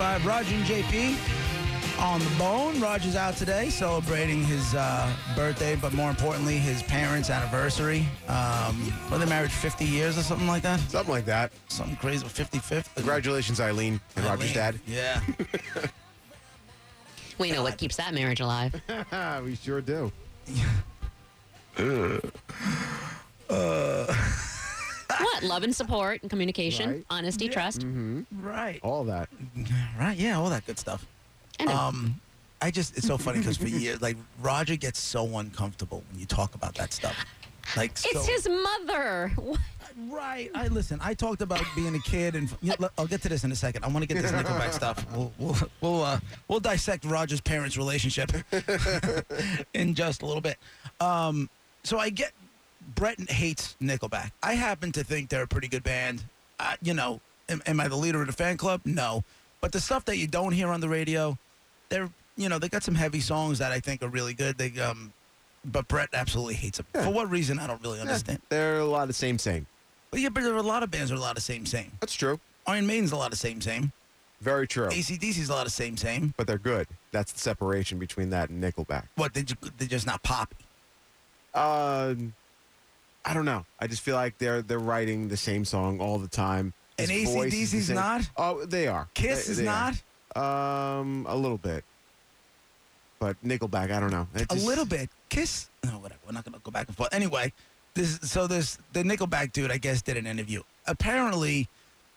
Five, Roger and JP on the bone. Roger's out today celebrating his uh, birthday, but more importantly, his parents' anniversary. Um, were they married 50 years or something like that? Something like that. Something crazy, 55th? Congratulations, Eileen and Roger's dad. Yeah. We know what keeps that marriage alive. we sure do. what? Love and support and communication, Right. honesty, trust. Mm-hmm. right. All that. Right, yeah, all that good stuff. I know. Um, I just, it's so funny because for years, like, Roger gets so uncomfortable when you talk about that stuff. Like, it's so- his mother. What? Right. I listen. I talked about being a kid, and yeah, look, I'll get to this in a second. I want to get this Nickelback stuff. We'll we'll we'll, uh, we'll dissect Roger's parents' relationship in just a little bit. Um, so I get Brett hates Nickelback. I happen to think they're a pretty good band. Uh, you know, am, am I the leader of the fan club? No. But the stuff that you don't hear on the radio, they're you know they got some heavy songs that I think are really good. They um, but Brett absolutely hates them. For what reason? I don't really understand. They're a lot of same, same. But yeah, but there are a lot of bands that are a lot of same, same. That's true. Iron Maiden's a lot of same, same. Very true. ACDC's a lot of same, same. But they're good. That's the separation between that and Nickelback. What, they they're just not poppy. Uh, I don't know. I just feel like they're they're writing the same song all the time. And His is AC/DC's not? Oh, they are. Kiss They- is they not? are. Um, a little bit. But Nickelback, I don't know. It A little bit. Kiss? No, whatever. We're not going to go back and forth. Anyway, this so this the Nickelback dude, I guess, did an interview. Apparently,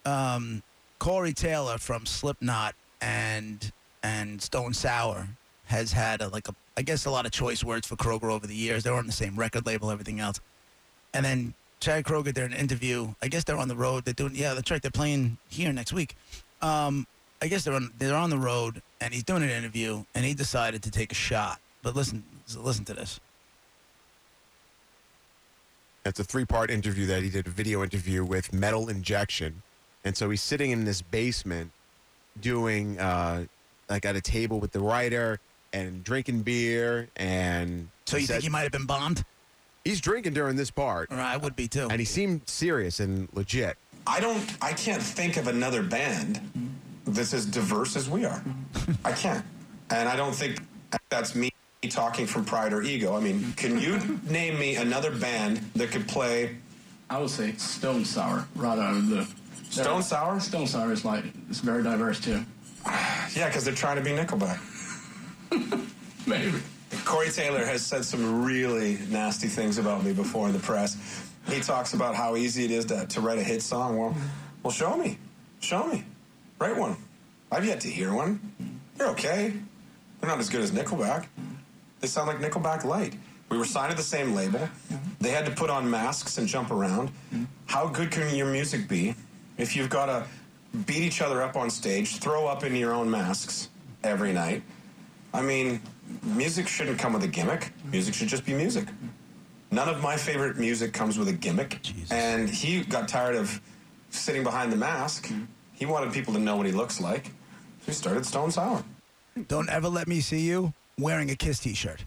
um, Corey Taylor from Slipknot and and Stone Sour has had a, like a I guess a lot of choice words for Kroeger over the years. They were on the same record label, everything else. And then Chad Kroeger did an interview. I guess they're on the road. They're doing yeah, that's right. They're playing here next week. Um, I guess they're on they're on the road, and he's doing an interview, and he decided to take a shot. But listen, listen to this. It's a three part interview that he did a video interview with Metal Injection. And so he's sitting in this basement doing, uh, like at a table with the writer and drinking beer. And So you said- think he might have been bombed? He's drinking during this part. Or I would be too. And he seemed serious and legit. I don't. I can't think of another band that's as diverse as we are. I can't, and I don't think that's me talking from pride or ego. I mean, can you name me another band that could play I would say Stone Sour right out of the Stone Sour? Stone Sour is like it's very diverse too. Yeah, because they're trying to be Nickelback. Maybe. Corey Taylor has said some really nasty things about me before in the press. He talks about how easy it is to, to write a hit song. Well, well, show me, show me, write one. I've yet to hear one. They're okay. They're not as good as Nickelback. They sound like Nickelback light. We were signed to the same label. They had to put on masks and jump around. How good can your music be if you've got to beat each other up on stage, throw up in your own masks every night? I mean, music shouldn't come with a gimmick. Music should just be music. None of my favorite music comes with a gimmick. And he got tired of sitting behind the mask. Mm-hmm. He wanted people to know what he looks like. So he started Stone Sour. Don't ever let me see you wearing a Kiss T-shirt.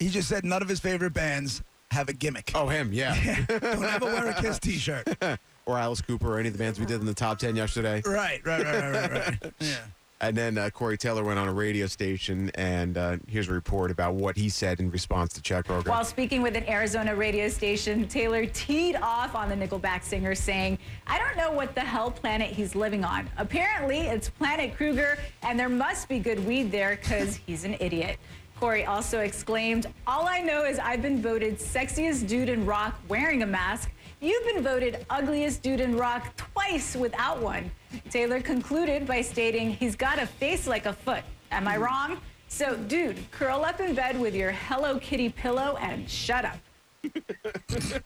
He just said none of his favorite bands have a gimmick. Oh, him, yeah. Don't ever wear a Kiss T-shirt. or Alice Cooper or any of the bands we did in the top 10 yesterday. Right, right, right, right, right, right. Yeah. And then uh, Corey Taylor went on a radio station, and uh, here's a report about what he said in response to Chad Kroeger. While speaking with an Arizona radio station, Taylor teed off on the Nickelback singer, saying, I don't know what the hell planet he's living on. Apparently, it's Planet Kroeger, and there must be good weed there because he's an idiot. Corey also exclaimed, All I know is I've been voted sexiest dude in rock wearing a mask. You've been voted ugliest dude in rock twice without one. Taylor concluded by stating, He's got a face like a foot. Am I wrong? So, dude, curl up in bed with your Hello Kitty pillow and shut up.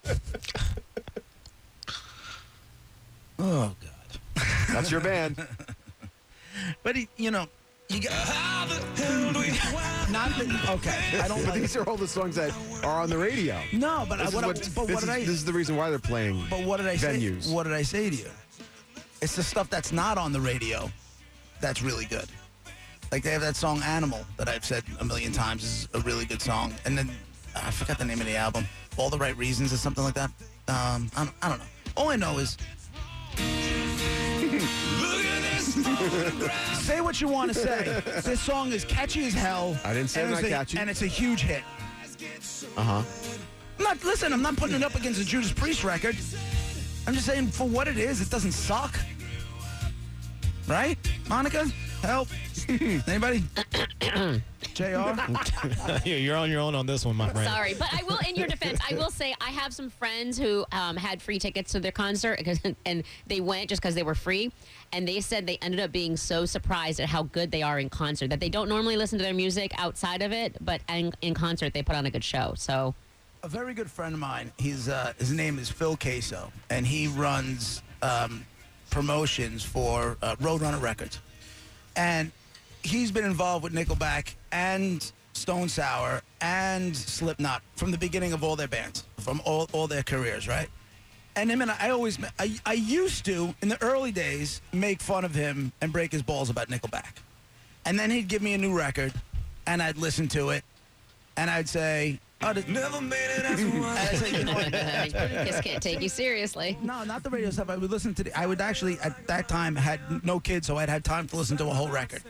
Oh God. That's your band. but he, you know, you got. Ah, Not the, okay. I don't But like. these are all the songs that are on the radio. No, but I, This what, I- what- but what did is- I? This is the reason why they're playing. But what did I say? venues. What did I say to you? It's the stuff that's not on the radio that's really good. Like they have that song "Animal" that I've said a million times is a really good song, and then I forgot the name of the album. All the right reasons or something like that. Um, I don't, I don't know. All I know is. say what you want to say. This song is catchy as hell. I didn't say and it's not a- catchy. and it's a huge hit. Uh huh. I'm not listen. I'm not putting it up against a Judas Priest record. I'm just saying for what it is, it doesn't suck. Right, Monica? Help. Anybody? Jr. You're on your own on this one, my friend. Sorry, but I will. In your defense, I will say I have some friends who um, had free tickets to their concert, and they went just because they were free, and they said they ended up being so surprised at how good they are in concert that they don't normally listen to their music outside of it, but in, in concert they put on a good show. So a very good friend of mine. He's uh, his name is Phil Queso, and he runs um, promotions for uh, Roadrunner Records, and he's been involved with Nickelback and Stone Sour and Slipknot from the beginning of all their bands, from all, all their careers, right? And him and I, I always, I, I used to in the early days make fun of him and break his balls about Nickelback, and then he'd give me a new record, and I'd listen to it, and I'd say, "Oh, this, never made it." As and I'd say, "You know what?" just can't take you seriously. No, not the radio stuff. I would listen to the. I would actually at that time had no kids, so I'd had time to listen to a whole record,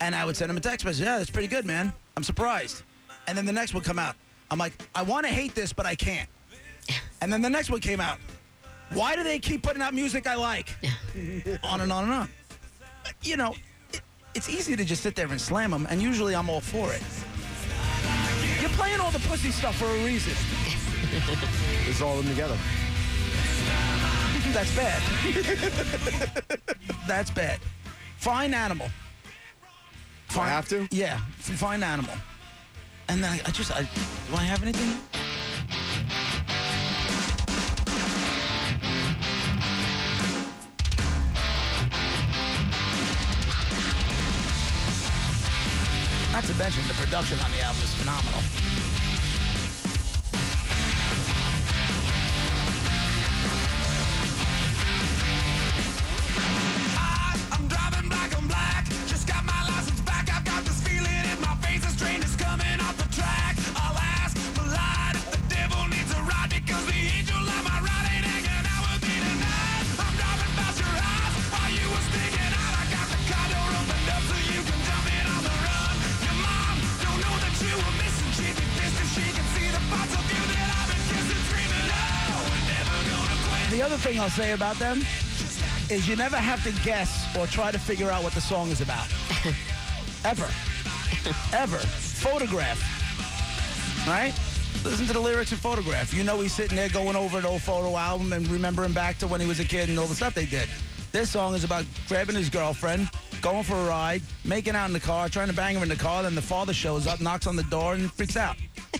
and I would send him a text message. Yeah, that's pretty good, man. I'm surprised. And then the next would come out. I'm like, I want to hate this, but I can't. And then the next one came out. Why do they keep putting out music I like? on and on and on. You know, it, it's easy to just sit there and slam them, and usually I'm all for it. You're playing all the pussy stuff for a reason. It's all of them together. That's bad. That's bad. Fine animal. Do I have to? Yeah, Find animal. And then I, I just, I, do I have anything? Not to mention the production on the album is phenomenal. Say about them is you never have to guess or try to figure out what the song is about. Ever. Ever. Photograph. Right? Listen to the lyrics of Photograph. You know he's sitting there going over an old photo album and remembering back to when he was a kid and all the stuff they did. This song is about grabbing his girlfriend, going for a ride, making out in the car, trying to bang her in the car, then the father shows up, knocks on the door, and freaks out.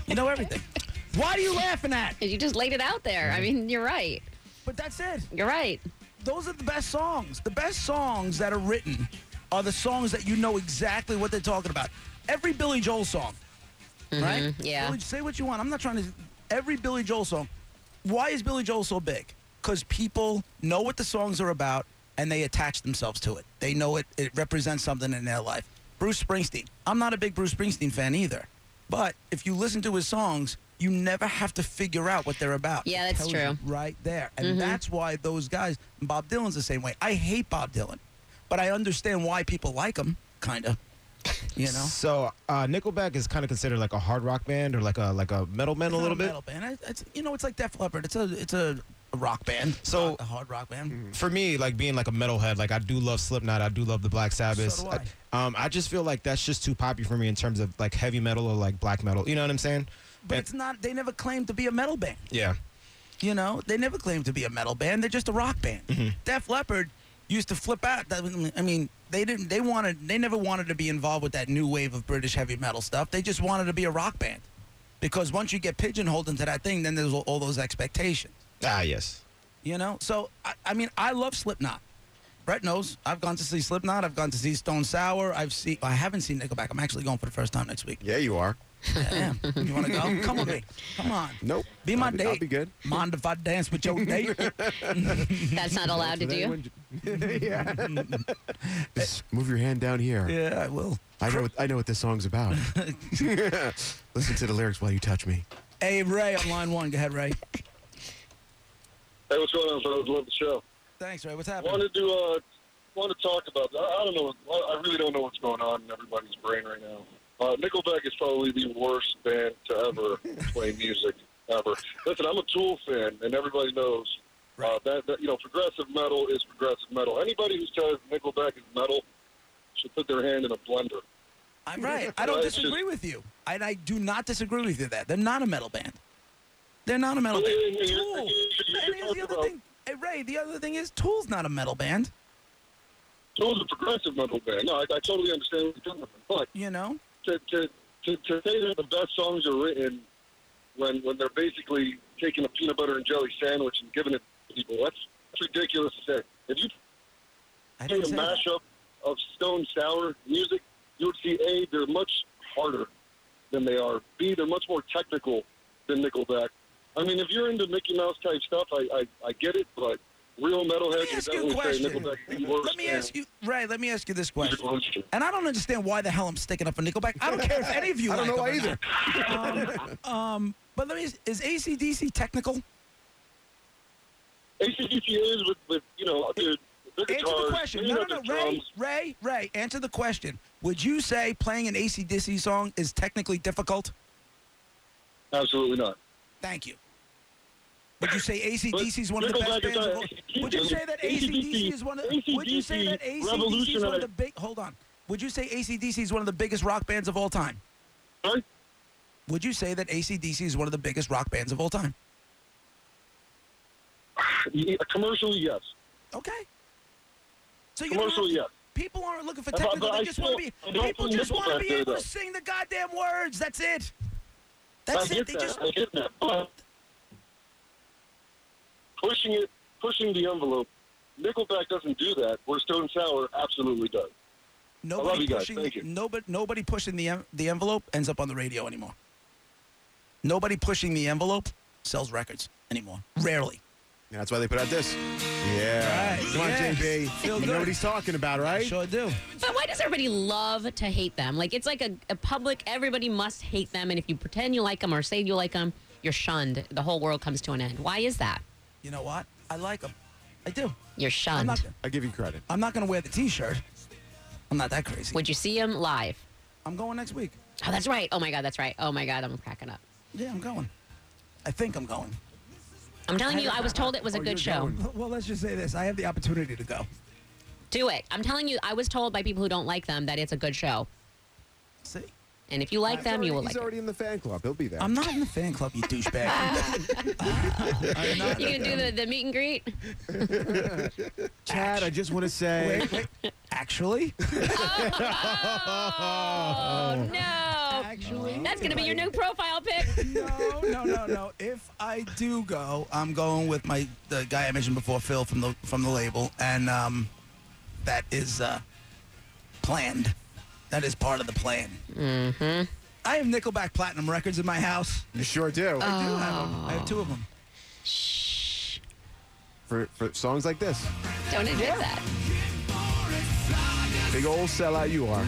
You know everything. Why are you laughing at? You just laid it out there. I mean, you're right. But that's it. You're right. those are the best songs. The best songs that are written are the songs that you know exactly what they're talking about. Every Billy Joel song, right? Mm-hmm. yeah. Billy, say what you want. I'm not trying to. Every Billy Joel song. Why is Billy Joel so big? Because people know what the songs are about and they attach themselves to it. They know it. It represents something in their life. Bruce Springsteen. I'm not a big Bruce Springsteen fan either, but if you listen to his songs. You never have to figure out what they're about. Yeah, that's true. right there. And Mhm. that's why those guys, Bob Dylan's the same way. I hate Bob Dylan, but I understand why people like him, kind of. You know? So uh, Nickelback is kind of considered like a hard rock band or like a like a metal band It's a not little bit. metal band. It- It's, you know, it's like Def Leppard. It's a it's a, a rock band. So- a hard rock band. For me, like being like a metalhead, like I do love Slipknot, I do love the Black Sabbath. So do I. um, I just feel like that's just too poppy for me in terms of like heavy metal or like black metal. You know what I'm saying? But And- it's not. They never claimed to be a metal band. yeah. You know, they never claimed to be a metal band. They're just a rock band. Mm-hmm. Def Leppard used to flip out. I mean, they didn't. They wanted. They never wanted to be involved with that new wave of British heavy metal stuff. They just wanted to be a rock band. Because once you get pigeonholed into that thing, then there's all, all those expectations. Ah, yes. You know. So I, I mean, I love Slipknot. Brett knows. I've gone to see Slipknot. I've gone to see Stone Sour. I've seen. I haven't seen Nickelback. I'm actually going for the first time next week. Yeah, you are. I am. You want to go? Come with me. Come on. Nope. Be my I'll be, date. I'll be good. Mind if I dance with your date? That's not allowed to do. yeah. Just move your hand down here. yeah, I will. I know. What, I know what this song's about. Listen to the lyrics while you touch me. Hey, Ray on line one. Go ahead, Ray. Hey, what's going on, fellas? Love the show. Thanks, Ray. What's happening? Wanted to uh, want to talk about. I, I don't know. I I really don't know what's going on in everybody's brain right now. Uh, Nickelback is probably the worst band to ever play music ever. Listen, I'm a Tool fan, and everybody knows uh, that, that you know progressive metal is progressive metal. Anybody who says Nickelback is metal should put their hand in a blender. I'm right. I don't just- disagree with you. And I do not disagree with you that. They're not a metal band. They're not a metal Well, band. yeah, yeah, Tool. you're- you're And here's the talking other about- thing. Hey, Ray, the other thing is Tool's not a metal band. Tool's a progressive metal band. No, I, I totally understand what you're talking about. But You know? To, to, to, to say that the best songs are written when when they're basically taking a peanut butter and jelly sandwich and giving it to people, that's, that's ridiculous to say. If you take a say that. mashup of Stone Sour music, you would see A, they're much harder than they are. B, they're much more technical than Nickelback. I mean, if you're into Mickey Mouse type stuff, I, I, I get it, but real Let metalheads me ask you a definitely question. Nickelback is the worst Let me ask you, Ray, let me ask you this question. And I don't understand why the hell I'm sticking up for Nickelback. I don't care if any of you I don't like know why either. Um, um, but let me, is ACDC technical? ACDC is with, with you know, their, their Answer guitars, the question. No, no, no. Ray. Ray, Ray, answer the question. Would you say playing an ACDC song is technically difficult? Absolutely not. Thank you. Would you say ACDC is one of the best bands of all? Would you say that ACDC is one of Would you say that ACDC is one of the big Hold on. Would you say ACDC is one of the biggest rock bands of all time? Sorry? Would you say that ACDC is one of the biggest rock bands of all time? Commercially, yes. Okay. So you Commercially, yes. People aren't looking for technical. They just want to be. People just want to be able to sing the goddamn words. That's it. That's it. They just. I get that. But pushing it, pushing the envelope, Nickelback doesn't do that. Where Stone Sour absolutely does. Nobody love you guys. pushing. Thank you. Nobody, nobody pushing the the envelope ends up on the radio anymore. Nobody pushing the envelope sells records anymore. Rarely. Yeah, that's why they put out this. Yeah. Right, Come on, yes. JB. Feel you good. know what he's talking about, right? Sure do. But why does everybody love to hate them? Like it's like a, a public. Everybody must hate them, and if you pretend you like them or say you like them, you're shunned. The whole world comes to an end. Why is that? You know what? I like them. I do. You're I'm shunned. not. I give you credit. I'm not going to wear the T-shirt. I'm not that crazy. Would you see him live? I'm going next week. Oh, that's right. Oh my God, that's right. Oh my God, I'm cracking up. Yeah, I'm going. I think I'm going. I'm telling you, I was told it was a Oh, good show. going. Well, let's just say this: I have the opportunity to go. Do it. I'm telling you, I was told by people who don't like them that it's a good show. See, And if you like He's them, you already- will He's like already in the fan club. He'll be there. I'm not in the fan club, you douchebag. I'm not- it. You can do the, the meet and greet. Chad, I just want to say. Wait, wait. Actually, Oh, no. actually, That's going to be your new profile pic. no, no, no, no. If I do go, I'm going with my the guy I mentioned before, Phil from the from the label, and um, that is uh, planned. That is part of the plan. Mm-hmm. I have Nickelback platinum records in my house. You sure do. I do have them. I have two of them. For, for songs like this. Don't admit that. Big old sellout you are.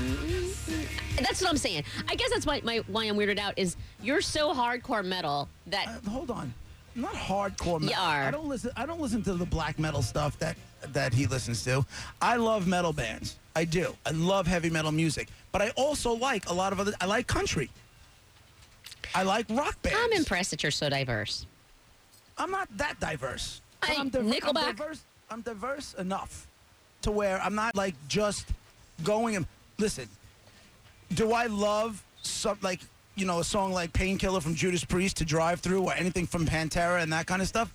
That's what I'm saying. I guess that's why, my, why I'm weirded out is you're so hardcore metal that Uh, hold on. I'm not hardcore metal. You are. I don't listen. I don't listen to the black metal stuff that that he listens to. I love metal bands. I do. I love heavy metal music, but I also like a lot of other. I like country. I like rock bands. I'm impressed that you're so diverse. I'm not that diverse. I- I'm, div- I'm Nickelback. diverse. I'm diverse enough to where I'm not like just going and listen. Do I love some like you know a song like Painkiller from Judas Priest to drive through or anything from Pantera and that kind of stuff?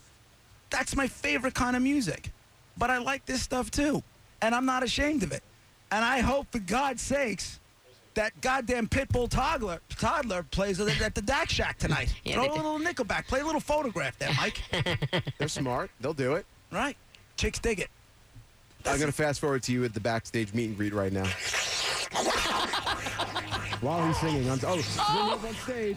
That's my favorite kind of music. But I like this stuff too, and I'm not ashamed of it. And I hope, for God's sakes, that goddamn pitbull toddler toddler plays at at the Dak Shack tonight. Yeah, Throw a do. little Nickelback. Play a little photograph there, Mike. They're smart. They'll do it. right? Chicks dig it. I'm gonna fast forward to you at the backstage meet and greet right now. While he's singing, I'm oh, oh. up on stage.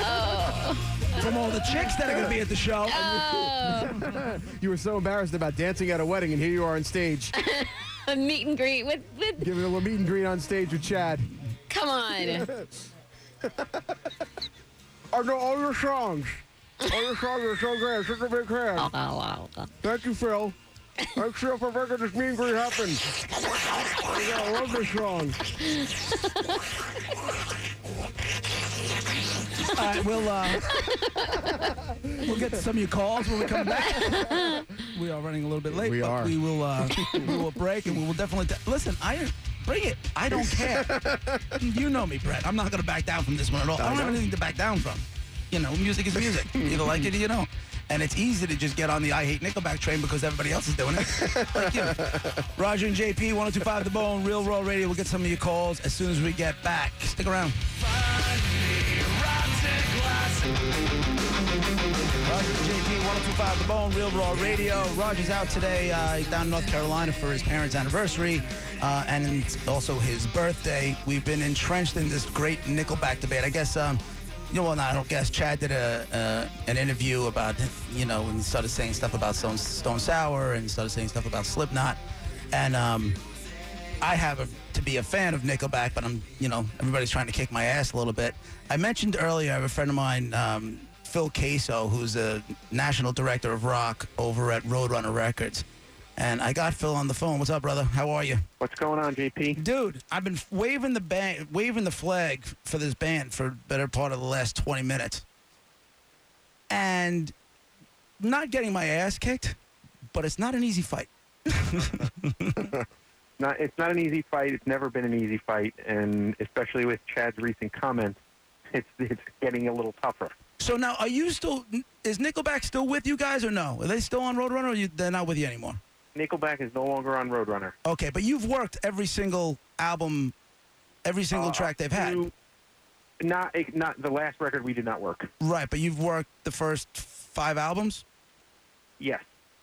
Oh. From all the chicks that are going to be at the show. Oh. You were so embarrassed about dancing at a wedding, and here you are on stage, A meet and greet with, with giving a little meet and greet on stage with Chad. come on. I know all your songs. All your songs are so great. Such a big fan. Oh, Thank you, Phil. Thanks, Phil, for making this meet and greet happen. Yeah, I love this song. All right, we'll uh, we'll get to some of your calls when we come back. we are running a little bit late. We but are. We will uh, we will break and we will definitely t- listen. I bring it. I don't care. you know me, Brett. I'm not going to back down from this one at all. I, I don't have anything to back down from. You know, music is music. You either like it or you don't. And it's easy to just get on the I hate Nickelback train because everybody else is doing it. like you. Roger and JP, 1025 The Bone, Real Raw Radio. We'll get some of your calls as soon as we get back. Stick around. Roger and JP, 1025 The Bone, Real Raw Radio. Roger's out today. Uh, he's down in North Carolina for his parents' anniversary uh, and also his birthday. We've been entrenched in this great Nickelback debate. I guess, um, you know, well, I don't guess. Chad did a uh, an interview about, you know, when he started saying stuff about Stone, Stone Sour and started saying stuff about Slipknot. And um, I happen to be a fan of Nickelback, but I'm, you know, everybody's trying to kick my ass a little bit. I mentioned earlier, I have a friend of mine, um, Phil Queso, who's a national director of rock over at Roadrunner Records. And I got Phil on the phone. What's up, brother? How are you? What's going on, JP? Dude, I've been waving the band, waving the flag for this band for better part of the last 20 minutes. And not getting my ass kicked, but it's not an easy fight. Not, it's not an easy fight. It's never been an easy fight, and especially with Chad's recent comments, it's it's getting a little tougher. So now, are you still? Is Nickelback still with you guys or no? Are they still on Roadrunner, or you, they're not with you anymore? Nickelback is no longer on Roadrunner. Okay, but you've worked every single album, every single Uh, track they've had, to- Not not the last record we did not work. right? But you've worked the first five albums. Yes.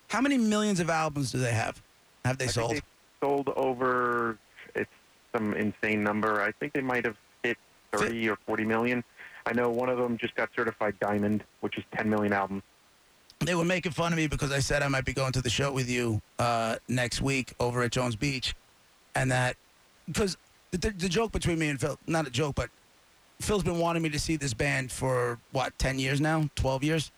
How many millions of albums do they have? Have they I sold? sold over it's some insane number. I think they might have hit 30 or 40 million. I know one of them just got certified diamond, which is 10 million albums. They were making fun of me because I said I might be going to the show with you uh, next week over at Jones Beach, and that because the, the, joke between me and Phil, not a joke, but Phil's been wanting me to see this band for what, ten years now, twelve years,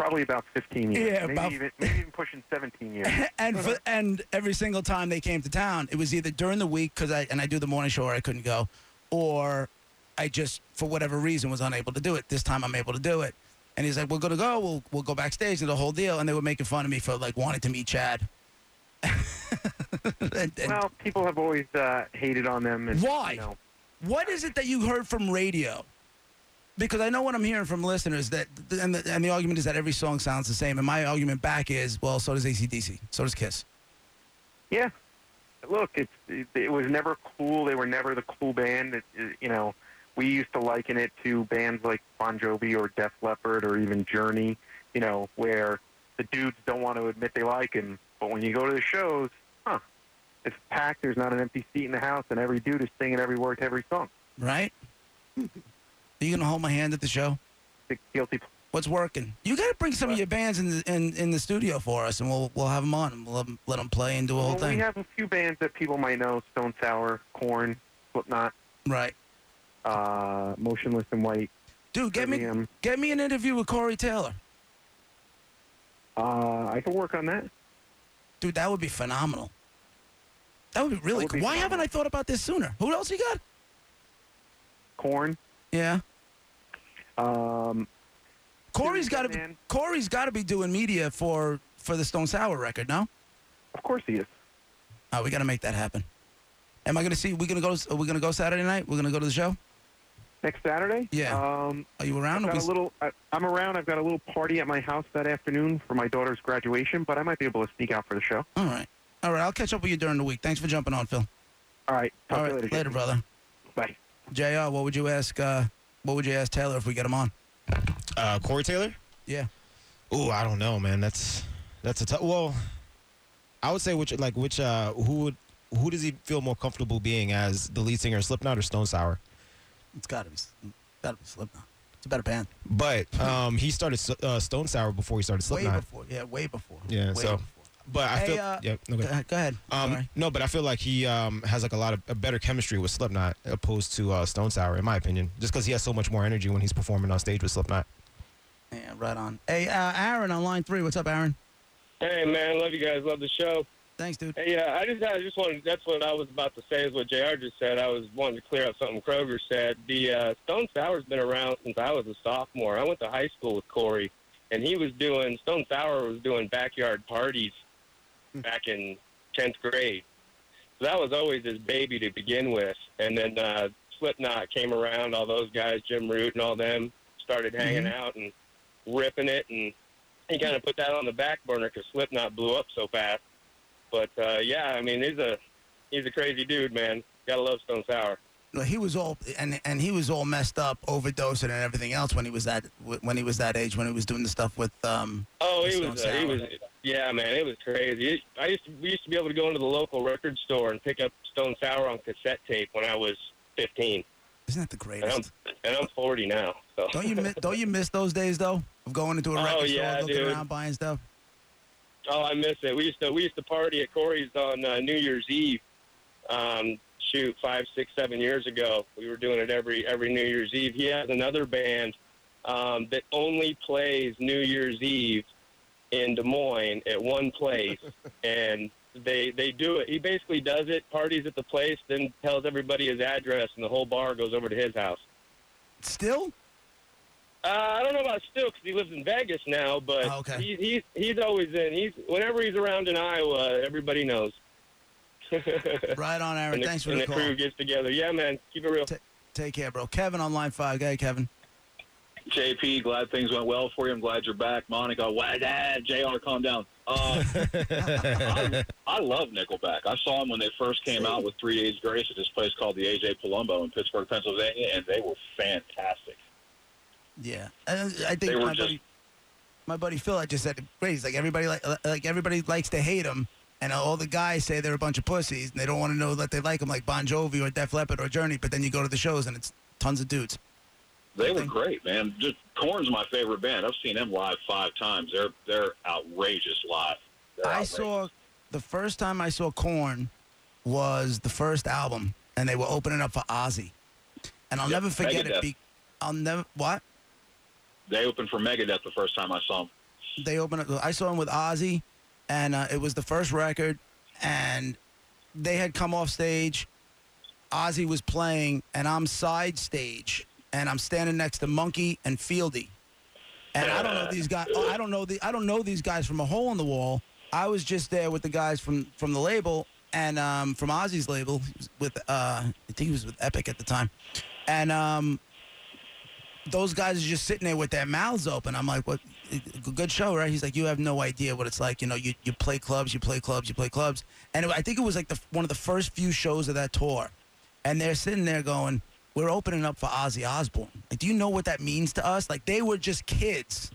Probably about 15 years. Yeah, maybe about- even maybe even pushing 17 years. and for, and every single time they came to town, it was either during the week because I and I do the morning show or I couldn't go, or I just for whatever reason was unable to do it. This time I'm able to do it, and he's like, "We're gonna go. We'll we'll go backstage and the whole deal." And they were making fun of me for like wanting to meet Chad. And- and well, people have always uh, hated on them. And, Why? You know, what is it that you heard from radio? Because I know what I'm hearing from listeners that, and the, and the argument is that every song sounds the same. And my argument back is, well, so does ACDC, so does Kiss. yeah. Look, it's it, it was never cool. They were never the cool band. It, it- you know, we used to liken it to bands like Bon Jovi or Def Leppard or even Journey. You know, where the dudes don't want to admit they like him, but when you go to the shows, huh? It's packed. There's not an empty seat in the house, and every dude is singing every word to every song. Right? Are you gonna hold my hand at the show? The guilty. What's working? You got to bring some of your bands in the in, in the studio for us, and we'll we'll have them on, and we'll let them, let them play and do a whole Well, thing. we have a few bands that people might know: Stone Sour, Korn, Slipknot, right? Uh, Motionless in White. Dude, get me get me an interview with Corey Taylor. Uh, I can work on that. Dude, that would be phenomenal. That would be really would cool. be Why haven't I thought about this sooner? Who else you got? Korn. Yeah. Um, Corey's got to man. Corey's got to be doing media for for the Stone Sour record, no? Of course he is. Oh, we got to make that happen. Am I going to see? We going to go? Are we going to go Saturday night? We're going to go to the show. Next Saturday. Yeah. Um, Are you around? I've Are got we- a little. I, I'm around. I've got a little party at my house that afternoon for my daughter's graduation, but I might be able to sneak out for the show. All right. All right. I'll catch up with you during the week. Thanks for jumping on, Phil. All right. Talk All to you later. Later, brother. Bye. Jr. What would you ask? Uh, what would you ask Taylor if we get him on? Uh, Corey Taylor? Yeah. Ooh, I don't know, man. That's That's a tough. Well, I would say which like which uh who would who does he feel more comfortable being as the lead singer of Slipknot or Stone Sour? It's got to be, got to be Slipknot. It's a better band. But um, he started uh, Stone Sour before he started Slipknot. Way Slipknot. before, yeah, way before. Yeah, Way so. before. But I Hey, feel uh, yeah. No, go Go ahead. ahead. Go ahead. Um, no, but I feel like he um, has like a lot of a better chemistry with Slipknot opposed to uh, Stone Sour, in my opinion. Just because he has so much more energy when he's performing on stage with Slipknot. Yeah, right on. Hey, uh, Aaron on line three. What's up, Aaron? Hey man, love you guys. Love the show. Thanks, dude. Hey, uh, I just, I just wanted. That's what I was about to say. Is what Jr. just said. I was wanting to clear up something Kroeger said. The uh, Stone Sour's been around since I was a sophomore. I went to high school with Corey, and he was doing Stone Sour was doing backyard parties back in tenth grade. So that was always his baby to begin with. And then uh, Slipknot came around. All those guys, Jim Root and all them, started hanging out and ripping it, and he kind of put that on the back burner because Slipknot blew up so fast. But uh, yeah, I mean, he's a he's a crazy dude, man. Gotta love Stone Sour. No, he was all and and he was all messed up, overdosing and everything else when he was that when he was that age when he was doing the stuff with um. Oh, he Stone was, uh, he was, yeah, man, it was crazy. I used to, we used to be able to go into the local record store and pick up Stone Sour on cassette tape when I was 15. Isn't that the And I'm, greatest? and I'm 40 now. So Don't you miss, don't you miss those days though of going into a Oh, record yeah, store, looking dude. around, buying stuff? Oh, I miss it. We used to we used to party at Corey's on uh, New Year's Eve. Um, shoot, five, six, seven years ago, we were doing it every every New Year's Eve. He has another band um, that only plays New Year's Eve in Des Moines at one place, and they they do it. He basically does it, parties at the place, then tells everybody his address, and the whole bar goes over to his house. Still? Uh, I don't know about still because he lives in Vegas now, but Oh, okay. he, he's he's always in. He's whenever he's around in Iowa, everybody knows. Right on, Aaron. and the, Thanks for and the the call. crew gets together. Yeah, man, keep it real. Take care, bro. Kevin on line five. Go ahead, Kevin. JP, glad things went well for you. I'm glad you're back. Monica, why dad? JR, calm down. Uh, I, I love Nickelback. I saw them when they first came out with Three Days Grace at this place called the AJ Palumbo in Pittsburgh, Pennsylvania, and they were fantastic. Yeah, and I think my just- buddy, my buddy Phil, I just said it great. He's like everybody like like everybody likes to hate him, and all the guys say they're a bunch of pussies, and they don't want to know that they like him, like Bon Jovi or Def Leppard or Journey. But then you go to the shows, and it's tons of dudes. They were great, man. Just Korn's my favorite band. I've seen them live five times. They're they're outrageous live. They're I outrageous. saw the first time I saw Korn was the first album, and they were opening up for Ozzy, and I'll Yep, never forget Megadeth. it. Be, I'll never what They opened for Megadeth the first time I saw them. they opened up. I saw him with Ozzy, and uh, it was the first record, and they had come off stage. Ozzy was playing, and I'm side stage, and I'm standing next to Munky and Fieldy, and I don't know these guys. I don't know the. I don't know these guys from a hole in the wall. I was just there with the guys from from the label and um, from Ozzy's label with uh, I think he was with Epic at the time, and um, those guys are just sitting there with their mouths open. I'm like, what? Good show, right? He's like, you have no idea what it's like. You know, you, you play clubs, you play clubs, you play clubs. And it, I think it was like the, one of the first few shows of that tour. And they're sitting there going, we're opening up for Ozzy Osbourne. Like, do you know what that means to us? Like, they were just kids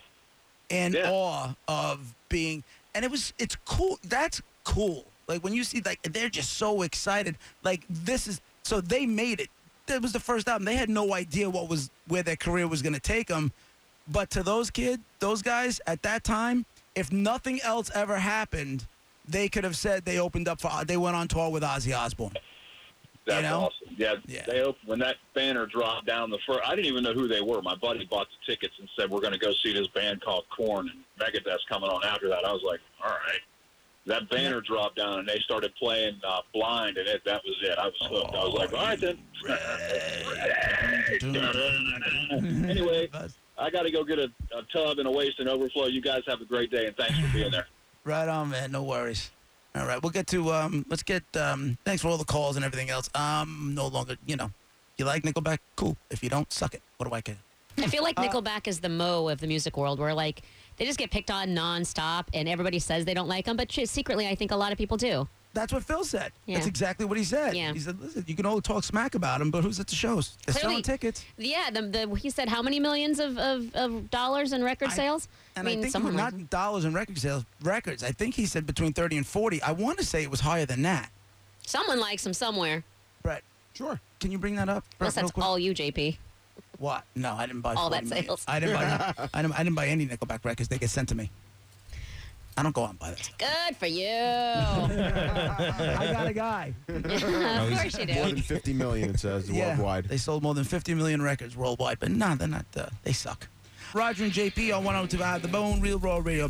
in awe of being, and it was, it's cool. That's cool. Like, when you see, like, they're just so excited. Like, this is, so they made it. That was the first album. They had no idea what was, where their career was going to take them. But to those kids, those guys at that time, if nothing else ever happened, they could have said they opened up for, they went on tour with Ozzy Osbourne. That's know? awesome. Yeah, they op- when that banner dropped down the first, I didn't even know who they were. My buddy bought the tickets and said we're going to go see this band called Korn and Megadeth's coming on after that. I was like, all right. That banner dropped down and they started playing uh, Blind and it, that was it. I was hooked. I was like, all right then. anyway, I got to go get a, a tub and a waste and overflow. You guys have a great day and thanks for being there. Right on, man. No worries. All right, we'll get to um. Let's get um. Thanks for all the calls and everything else. Um, no longer, you know, you like Nickelback, cool. If you don't, suck it. What do I care? I feel Uh, like Nickelback is the mo of the music world, where like they just get picked on nonstop, and everybody says they don't like them, but secretly, I think a lot of people do. That's what Phil said. That's exactly what he said. Yeah. He said, "Listen, you can all talk smack about him, but who's at the shows? They're Clearly- selling tickets." Yeah, the, the he said how many millions of, of, of dollars in record sales? And I I, mean, think someone like- not dollars in record sales records. I think he said between thirty and forty. I want to say it was higher than that. someone likes him somewhere. Brett, sure. Can you bring that up? Brett, Unless that's all you, JP. What? No, I didn't buy All that million. sales. I didn't buy. I didn't, I didn't buy any Nickelback records. They get sent to me. I don't go out and buy that. Good for you. I got a guy. of course you More than 50 million, it says, Yeah, worldwide. They sold more than 50 million records worldwide, but nah, they're not. Uh, they suck. Roger and JP on 102.5 The Bone, Real Raw Radio.